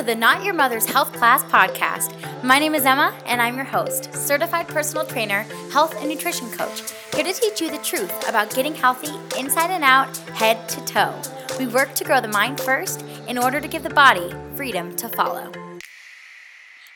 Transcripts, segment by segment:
to the Not Your Mother's Health Class podcast. My name is Emma, and I'm your host, certified personal trainer, health and nutrition coach, here to teach you the truth about getting healthy inside and out, head to toe. We work to grow the mind first in order to give the body freedom to follow.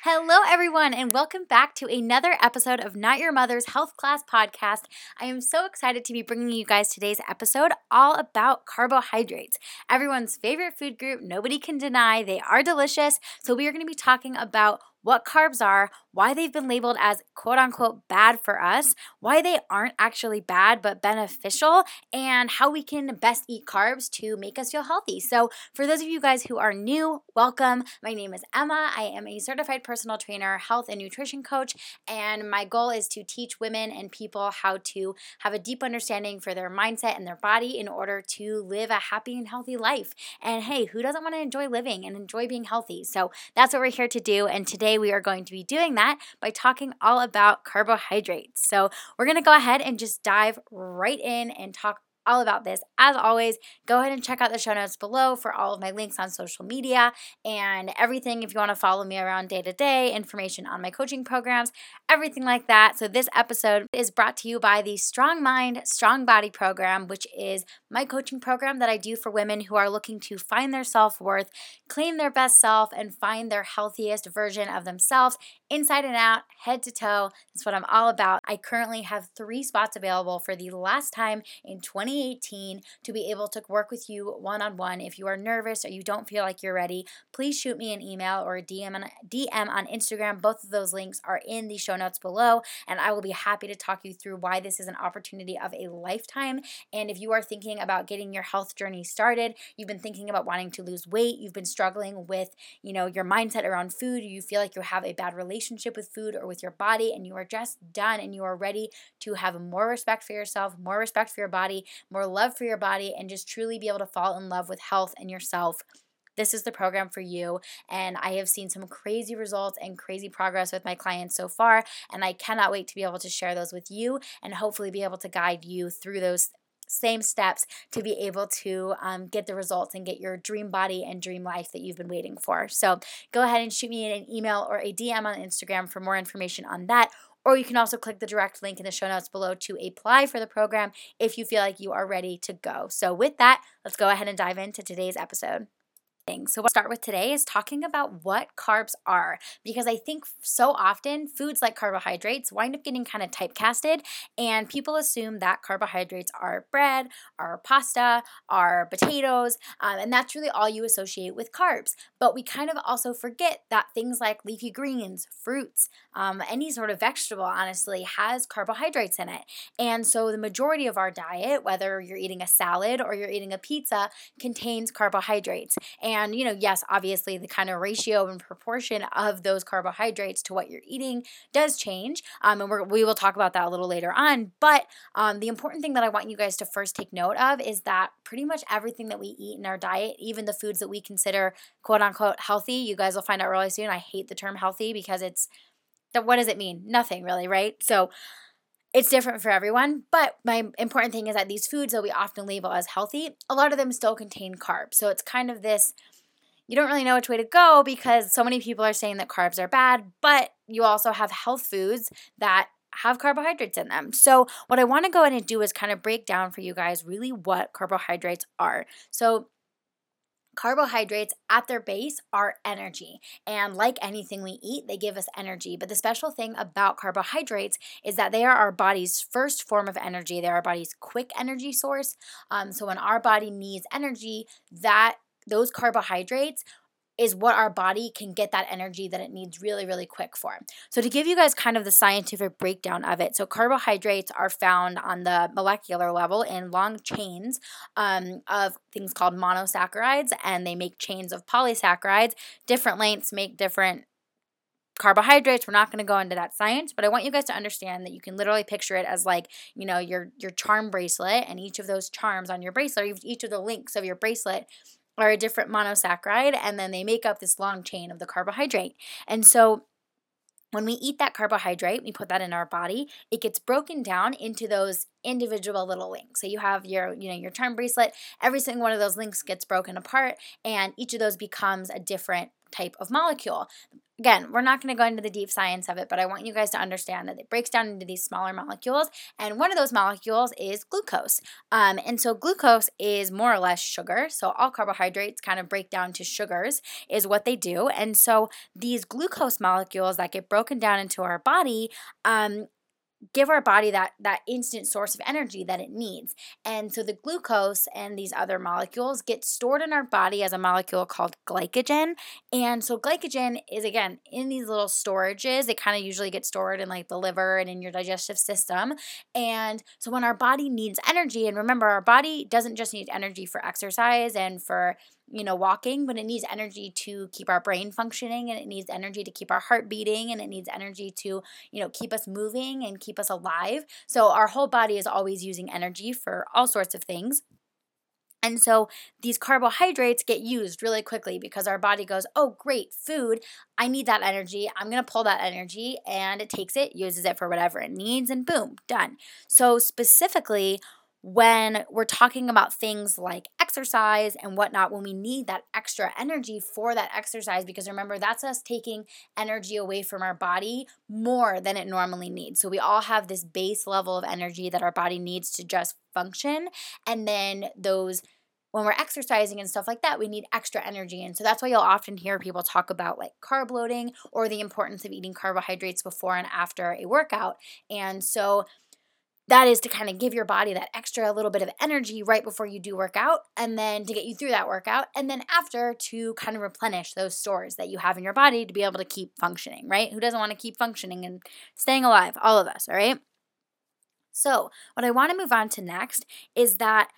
Hello, everyone, and welcome back to another episode of Not Your Mother's Health Class podcast. I am so excited to be bringing you guys today's episode all about carbohydrates, everyone's favorite food group. Nobody can deny they are delicious. So, we are going to be talking about what carbs are, why they've been labeled as quote unquote bad for us, why they aren't actually bad but beneficial, and how we can best eat carbs to make us feel healthy. So, for those of you guys who are new, welcome. My name is Emma. I am a certified personal trainer, health and nutrition coach, and my goal is to teach women and people how to have a deep understanding for their mindset and their body in order to live a happy and healthy life. And hey, who doesn't want to enjoy living and enjoy being healthy? So, that's what we're here to do. And today, today we are going to be doing that by talking all about carbohydrates. So, we're going to go ahead and just dive right in and talk all about this. As always, go ahead and check out the show notes below for all of my links on social media and everything if you want to follow me around day to day, information on my coaching programs, everything like that. So, this episode is brought to you by the Strong Mind, Strong Body program, which is my coaching program that I do for women who are looking to find their self worth, claim their best self, and find their healthiest version of themselves inside and out, head to toe. That's what I'm all about. I currently have three spots available for the last time in 2018 to be able to work with you one on one. If you are nervous or you don't feel like you're ready, please shoot me an email or a DM on, DM on Instagram. Both of those links are in the show notes below, and I will be happy to talk you through why this is an opportunity of a lifetime. And if you are thinking about getting your health journey started, you've been thinking about wanting to lose weight, you've been struggling with, you know, your mindset around food, you feel like you have a bad relationship relationship with food or with your body and you are just done and you are ready to have more respect for yourself, more respect for your body, more love for your body, and just truly be able to fall in love with health and yourself this is the program for you. And I have seen some crazy results and crazy progress with my clients so far. And I cannot wait to be able to share those with you and hopefully be able to guide you through those same steps to be able to um, get the results and get your dream body and dream life that you've been waiting for. So go ahead and shoot me an email or a DM on Instagram for more information on that. Or you can also click the direct link in the show notes below to apply for the program if you feel like you are ready to go. So, with that, let's go ahead and dive into today's episode. So, what I'll start with today is talking about what carbs are because I think so often foods like carbohydrates wind up getting kind of typecasted, and people assume that carbohydrates are bread, are pasta, are potatoes, um, and that's really all you associate with carbs. But we kind of also forget that things like leafy greens, fruits, um, any sort of vegetable, honestly, has carbohydrates in it. And so, the majority of our diet, whether you're eating a salad or you're eating a pizza, contains carbohydrates. And and, you know, yes, obviously the kind of ratio and proportion of those carbohydrates to what you're eating does change. Um, and we're, we will talk about that a little later on. But um, the important thing that I want you guys to first take note of is that pretty much everything that we eat in our diet, even the foods that we consider quote unquote healthy, you guys will find out really soon. I hate the term healthy because it's, what does it mean? Nothing really, right? So, it's different for everyone, but my important thing is that these foods that we often label as healthy, a lot of them still contain carbs. So it's kind of this you don't really know which way to go because so many people are saying that carbs are bad, but you also have health foods that have carbohydrates in them. So, what I want to go in and do is kind of break down for you guys really what carbohydrates are. So, Carbohydrates at their base are energy. And like anything we eat, they give us energy. But the special thing about carbohydrates is that they are our body's first form of energy. They're our body's quick energy source. Um, so when our body needs energy, that those carbohydrates is what our body can get that energy that it needs really, really quick for. So, to give you guys kind of the scientific breakdown of it, so carbohydrates are found on the molecular level in long chains um, of things called monosaccharides, and they make chains of polysaccharides. Different lengths make different carbohydrates we're not going to go into that science but i want you guys to understand that you can literally picture it as like you know your your charm bracelet and each of those charms on your bracelet each of the links of your bracelet are a different monosaccharide, and then they make up this long chain of the carbohydrate. And so when we eat that carbohydrate, we put that in our body, it gets broken down into those individual little links. So you have your, you know, your charm bracelet, every single one of those links gets broken apart and each of those becomes a different type of molecule. Again, we're not going to go into the deep science of it, but I want you guys to understand that it breaks down into these smaller molecules, and one of those molecules is glucose. Um, and so, glucose is more or less sugar. So, all carbohydrates kind of break down to sugars, is what they do. And so, these glucose molecules that get broken down into our body um, give our body that that instant source of energy that it needs. And so the glucose and these other molecules get stored in our body as a molecule called glycogen. And so glycogen is again in these little storages. It kind of usually gets stored in like the liver and in your digestive system. And so when our body needs energy and remember our body doesn't just need energy for exercise and for you know, walking, but it needs energy to keep our brain functioning and it needs energy to keep our heart beating and it needs energy to, you know, keep us moving and keep us alive. So our whole body is always using energy for all sorts of things. And so these carbohydrates get used really quickly because our body goes, oh, great, food. I need that energy. I'm going to pull that energy. And it takes it, uses it for whatever it needs, and boom, done. So, specifically, when we're talking about things like exercise and whatnot, when we need that extra energy for that exercise, because remember, that's us taking energy away from our body more than it normally needs. So we all have this base level of energy that our body needs to just function. And then those when we're exercising and stuff like that, we need extra energy. And so that's why you'll often hear people talk about like carb loading or the importance of eating carbohydrates before and after a workout. And so that is to kind of give your body that extra little bit of energy right before you do work out and then to get you through that workout and then after to kind of replenish those stores that you have in your body to be able to keep functioning right? Who doesn't want to keep functioning and staying alive? All of us all right? So what i want to move on to next is that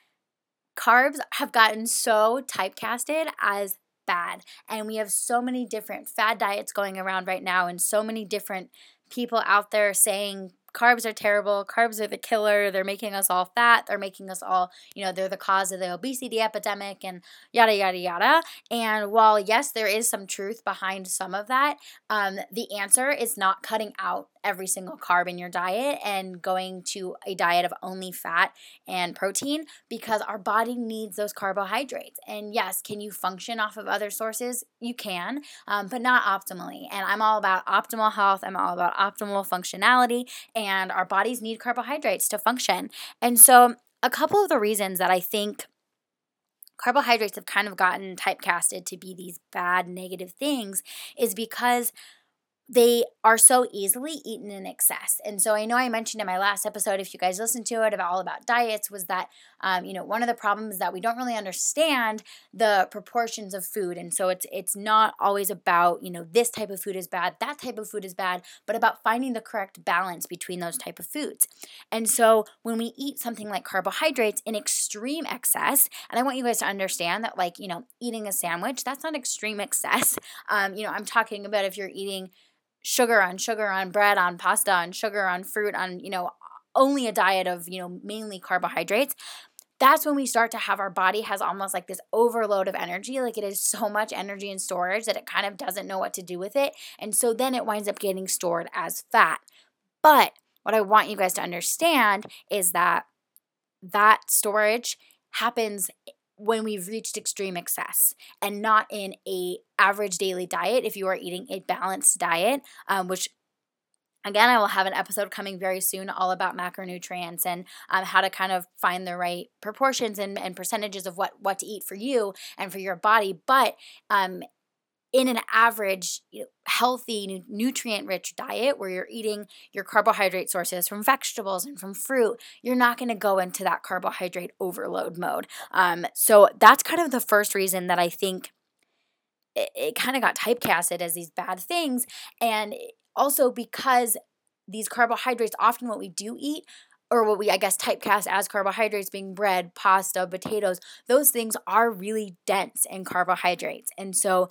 carbs have gotten so typecasted as bad and we have so many different fad diets going around right now and so many different people out there saying carbs are terrible. Carbs are the killer. They're making us all fat. They're making us all, you know, they're the cause of the obesity epidemic and yada, yada, yada. And while, yes, there is some truth behind some of that, um, the answer is not cutting out every single carb in your diet and going to a diet of only fat and protein because our body needs those carbohydrates. And yes, can you function off of other sources? You can, um, but not optimally. And I'm all about optimal health, I'm all about optimal functionality, and our bodies need carbohydrates to function. And so, a couple of the reasons that I think carbohydrates have kind of gotten typecasted to be these bad negative things is because they are so easily eaten in excess. And so I know I mentioned in my last episode, if you guys listened to it, about all about diets, was that um, you know one of the problems is that we don't really understand the proportions of food, and so it's it's not always about you know this type of food is bad, that type of food is bad, but about finding the correct balance between those type of foods. And so when we eat something like carbohydrates in extreme excess, and I want you guys to understand that like you know eating a sandwich that's not extreme excess. Um, you know I'm talking about if you're eating sugar on sugar on bread on pasta on sugar on fruit on you know only a diet of you know mainly carbohydrates that's when we start to have our body has almost like this overload of energy. Like it is so much energy in storage that it kind of doesn't know what to do with it and so then it winds up getting stored as fat. But what i want you guys to understand is that that storage happens when we've reached extreme excess and not in a average daily diet if you are eating a balanced diet um, which Again, I will have an episode coming very soon all about macronutrients and um, how to kind of find the right proportions and, and percentages of what, what to eat for you and for your body. But um, in an average you know, healthy nutrient rich diet where you're eating your carbohydrate sources from vegetables and from fruit you're not going to go into that carbohydrate overload mode um, so that's kind of the first reason that i think it, it kind of got typecasted as these bad things and also because these carbohydrates often what we do eat or what we I guess typecast as carbohydrates being bread, pasta, potatoes, those things are really dense in carbohydrates. And so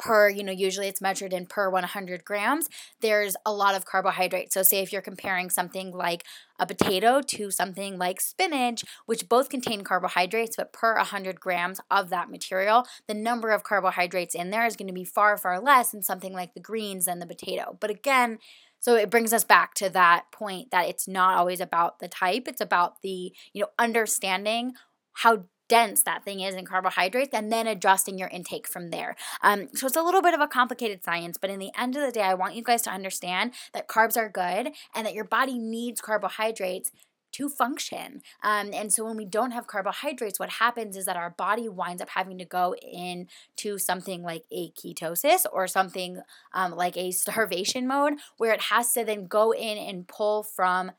per, you know, usually it's measured in per 100 grams, there's a lot of carbohydrates. So, say if you're comparing something like a potato to something like spinach, which both contain carbohydrates, but per 100 grams of that material, the number of carbohydrates in there is going to be far, far less than something like the greens and the potato. But again, so it brings us back to that point that it's not always about the type, it's about the, you know, understanding how dense that thing is in carbohydrates and then adjusting your intake from there. Um, so it's a little bit of a complicated science, but in the end of the day, I want you guys to understand that carbs are good and that your body needs carbohydrates to function. Um, and so when we don't have carbohydrates, what happens is that our body winds up having to go into something like a ketosis or something um, like a starvation mode where it has to then go in and pull from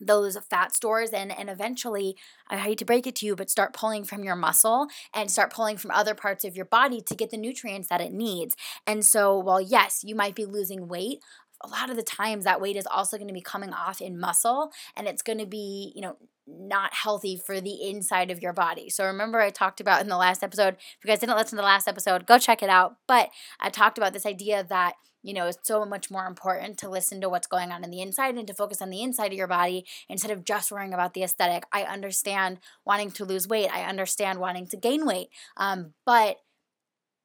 those fat stores and and eventually I hate to break it to you but start pulling from your muscle and start pulling from other parts of your body to get the nutrients that it needs. And so while yes, you might be losing weight, a lot of the times that weight is also going to be coming off in muscle and it's going to be, you know, not healthy for the inside of your body. So remember I talked about in the last episode, if you guys didn't listen to the last episode, go check it out. But I talked about this idea that you know, it's so much more important to listen to what's going on in the inside and to focus on the inside of your body instead of just worrying about the aesthetic. I understand wanting to lose weight, I understand wanting to gain weight, um, but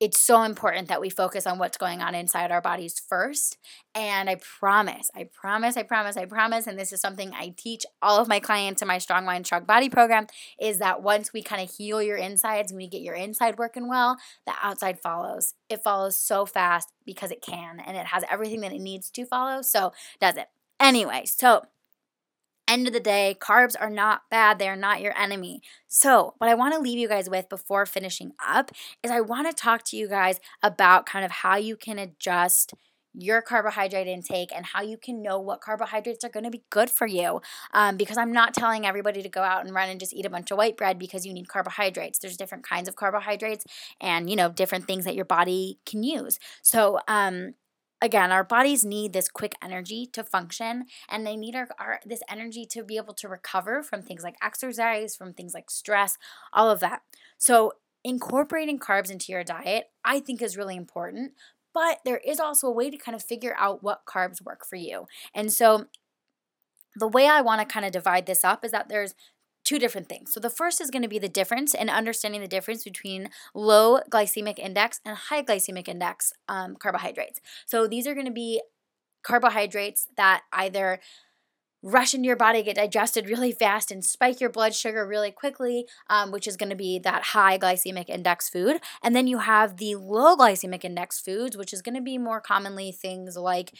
it's so important that we focus on what's going on inside our bodies first. And I promise, I promise, I promise, I promise, and this is something I teach all of my clients in my Strong Mind, Strong Body program is that once we kind of heal your insides and we get your inside working well, the outside follows. It follows so fast because it can and it has everything that it needs to follow. So, does it. Anyway, so end of the day, carbs are not bad. They are not your enemy. So, what I want to leave you guys with before finishing up is I want to talk to you guys about kind of how you can adjust your carbohydrate intake and how you can know what carbohydrates are going to be good for you. Um, because I'm not telling everybody to go out and run and just eat a bunch of white bread because you need carbohydrates. There's different kinds of carbohydrates and, you know, different things that your body can use. So, um, again our bodies need this quick energy to function and they need our, our, this energy to be able to recover from things like exercise from things like stress all of that. So incorporating carbs into your diet i think is really important but there is also a way to kind of figure out what carbs work for you. And so the way I want to kind of divide this up is that there's two different things. So the first is going to be the difference and understanding the difference between low glycemic index and high glycemic index um, carbohydrates. So these are going to be carbohydrates that either rush into your body, get digested really fast, and spike your blood sugar really quickly, um, which is going to be that high glycemic index food. And then you have the low glycemic index foods, which is going to be more commonly things like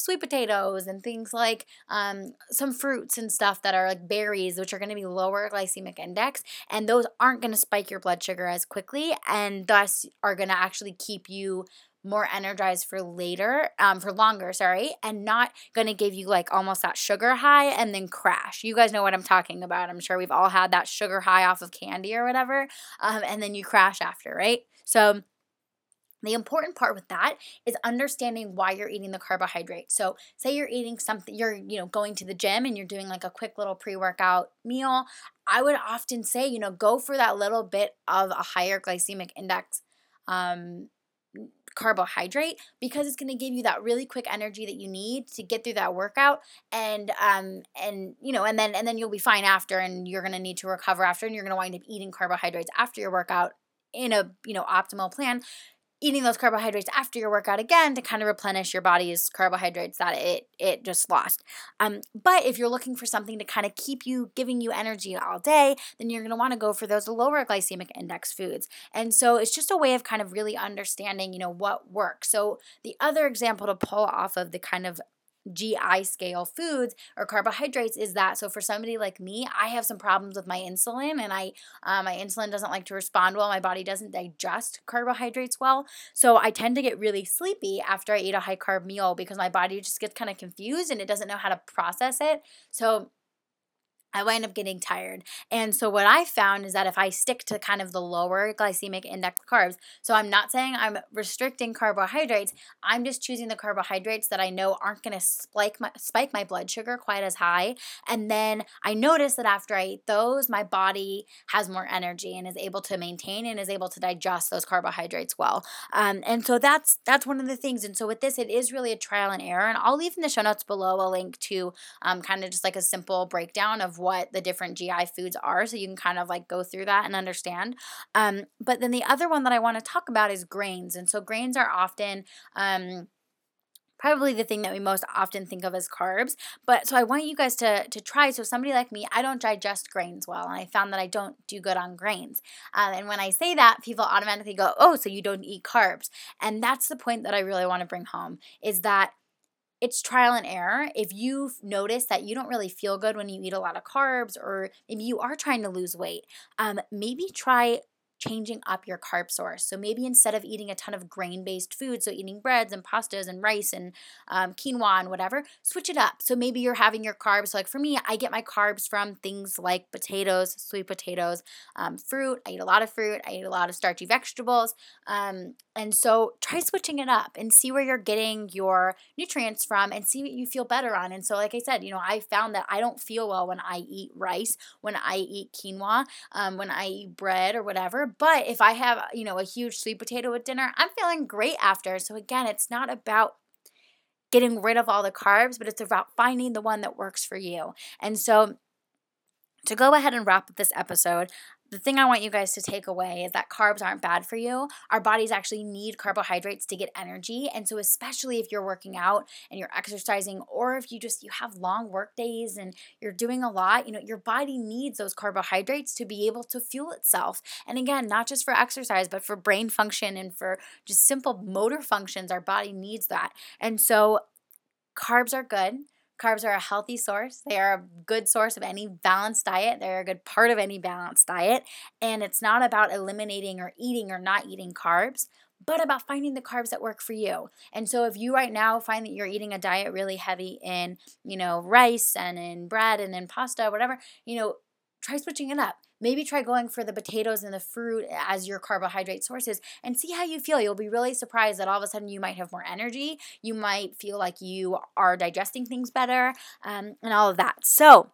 sweet potatoes and things like um, some fruits and stuff that are like berries, which are going to be lower glycemic index. And those aren't going to spike your blood sugar as quickly and thus are going to actually keep you more energized for later, um, for longer, sorry, and not gonna give you like almost that sugar high and then crash. You guys know what I'm talking about. I'm sure we've all had that sugar high off of candy or whatever, um, and then you crash after, right? So, the important part with that is understanding why you're eating the carbohydrate. So, say you're eating something, you're, you know, going to the gym and you're doing like a quick little pre-workout meal. I would often say, you know, go for that little bit of a higher glycemic index um, carbohydrate because it's going to give you that really quick energy that you need to get through that workout and um and you know and then and then you'll be fine after and you're going to need to recover after and you're going to wind up eating carbohydrates after your workout in a you know optimal plan eating those carbohydrates after your workout again to kind of replenish your body's carbohydrates that it it just lost. Um, but if you're looking for something to kind of keep you giving you energy all day, then you're going to want to go for those lower glycemic index foods. And so it's just a way of kind of really understanding, you know, what works. So the other example to pull off of the kind of GI scale foods or carbohydrates is that. So for somebody like me, I have some problems with my insulin, and I uh, my insulin doesn't like to respond well. My body doesn't digest carbohydrates well, so I tend to get really sleepy after I eat a high carb meal because my body just gets kind of confused and it doesn't know how to process it. So I wind up getting tired. And so, what I found is that if I stick to kind of the lower glycemic index carbs, so I'm not saying I'm restricting carbohydrates, I'm just choosing the carbohydrates that I know aren't going to spike my, spike my blood sugar quite as high. And then I notice that after I eat those, my body has more energy and is able to maintain and is able to digest those carbohydrates well. Um, and so, that's that's one of the things. And so, with this, it is really a trial and error. And I'll leave in the show notes below a link to um, kind of just like a simple breakdown of what the different GI foods are so you can kind of like go through that and understand. Um, but then the other one that I want to talk about is grains. And so grains are often um, probably the thing that we most often think of as carbs. But so I want you guys to to try. So somebody like me, I don't digest grains well, and I found that I don't do good on grains. Um, and when I say that, people automatically go, "Oh, so you don't eat carbs?" And that's the point that I really want to bring home is that it's trial and error. If you notice that you don't really feel good when you eat a lot of carbs, or maybe you are trying to lose weight, um, maybe try changing up your carb source. So maybe instead of eating a ton of grain based food, so eating breads and pastas and rice and um, quinoa and whatever, switch it up. So maybe you're having your carbs. So like for me, I get my carbs from things like potatoes, sweet potatoes, um, fruit. I eat a lot of fruit. I eat a lot of starchy vegetables. Um, and so try switching it up and see where you're getting your nutrients from and see what you feel better on. And so, like I said, you know, I found that I don't feel well when I eat rice, when I eat quinoa, um, when I eat bread or whatever but if I have, you know, a huge sweet potato at dinner, I'm feeling great after. So again, it's not about getting rid of all the carbs, but it's about finding the one that works for you. And so to go ahead and wrap up this episode, the thing I want you guys to take away is that carbs aren't bad for you. Our bodies actually need carbohydrates to get energy. And so especially if you're working out and you're exercising or if you just you have long work days and you're doing a lot, you know, your body needs those carbohydrates to be able to fuel itself. And again, not just for exercise, but for brain function and for just simple motor functions, our body needs that. And so carbs are good Carbs are a healthy source. They are a good source of any balanced diet. They're a good part of any balanced diet. And it's not about eliminating or eating or not eating carbs, but about finding the carbs that work for you. And so if you right now find that you're eating a diet really heavy in, you know, rice and in bread and in pasta, whatever, you know, try switching it up. Maybe try going for the potatoes and the fruit as your carbohydrate sources and see how you feel. You'll be really surprised that all of a sudden you might have more energy. You might feel like you are digesting things better um, and all of that. So,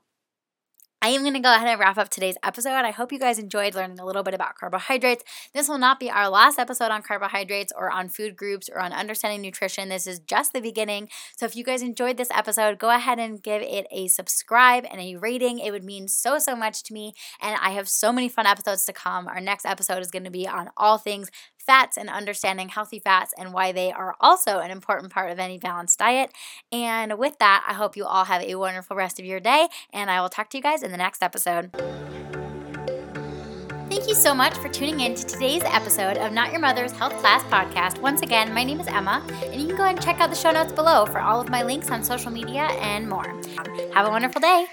I am going to go ahead and wrap up today's episode. I hope you guys enjoyed learning a little bit about carbohydrates. This will not be our last episode on carbohydrates or on food groups or on understanding nutrition. This is just the beginning. So if you guys enjoyed this episode, go ahead and give it a subscribe and a rating. It would mean so, so much to me. And I have so many fun episodes to come. Our next episode is going to be on all things fats and understanding healthy fats and why they are also an important part of any balanced diet. And with that, I hope you all have a wonderful rest of your day, and I will talk to you guys in the next episode. Thank you so much for tuning in to today's episode of Not Your Mother's Health Class Podcast. Once again, my name is Emma, and you can go ahead and check out the show notes below for all of my links on social media and more. Have a wonderful day.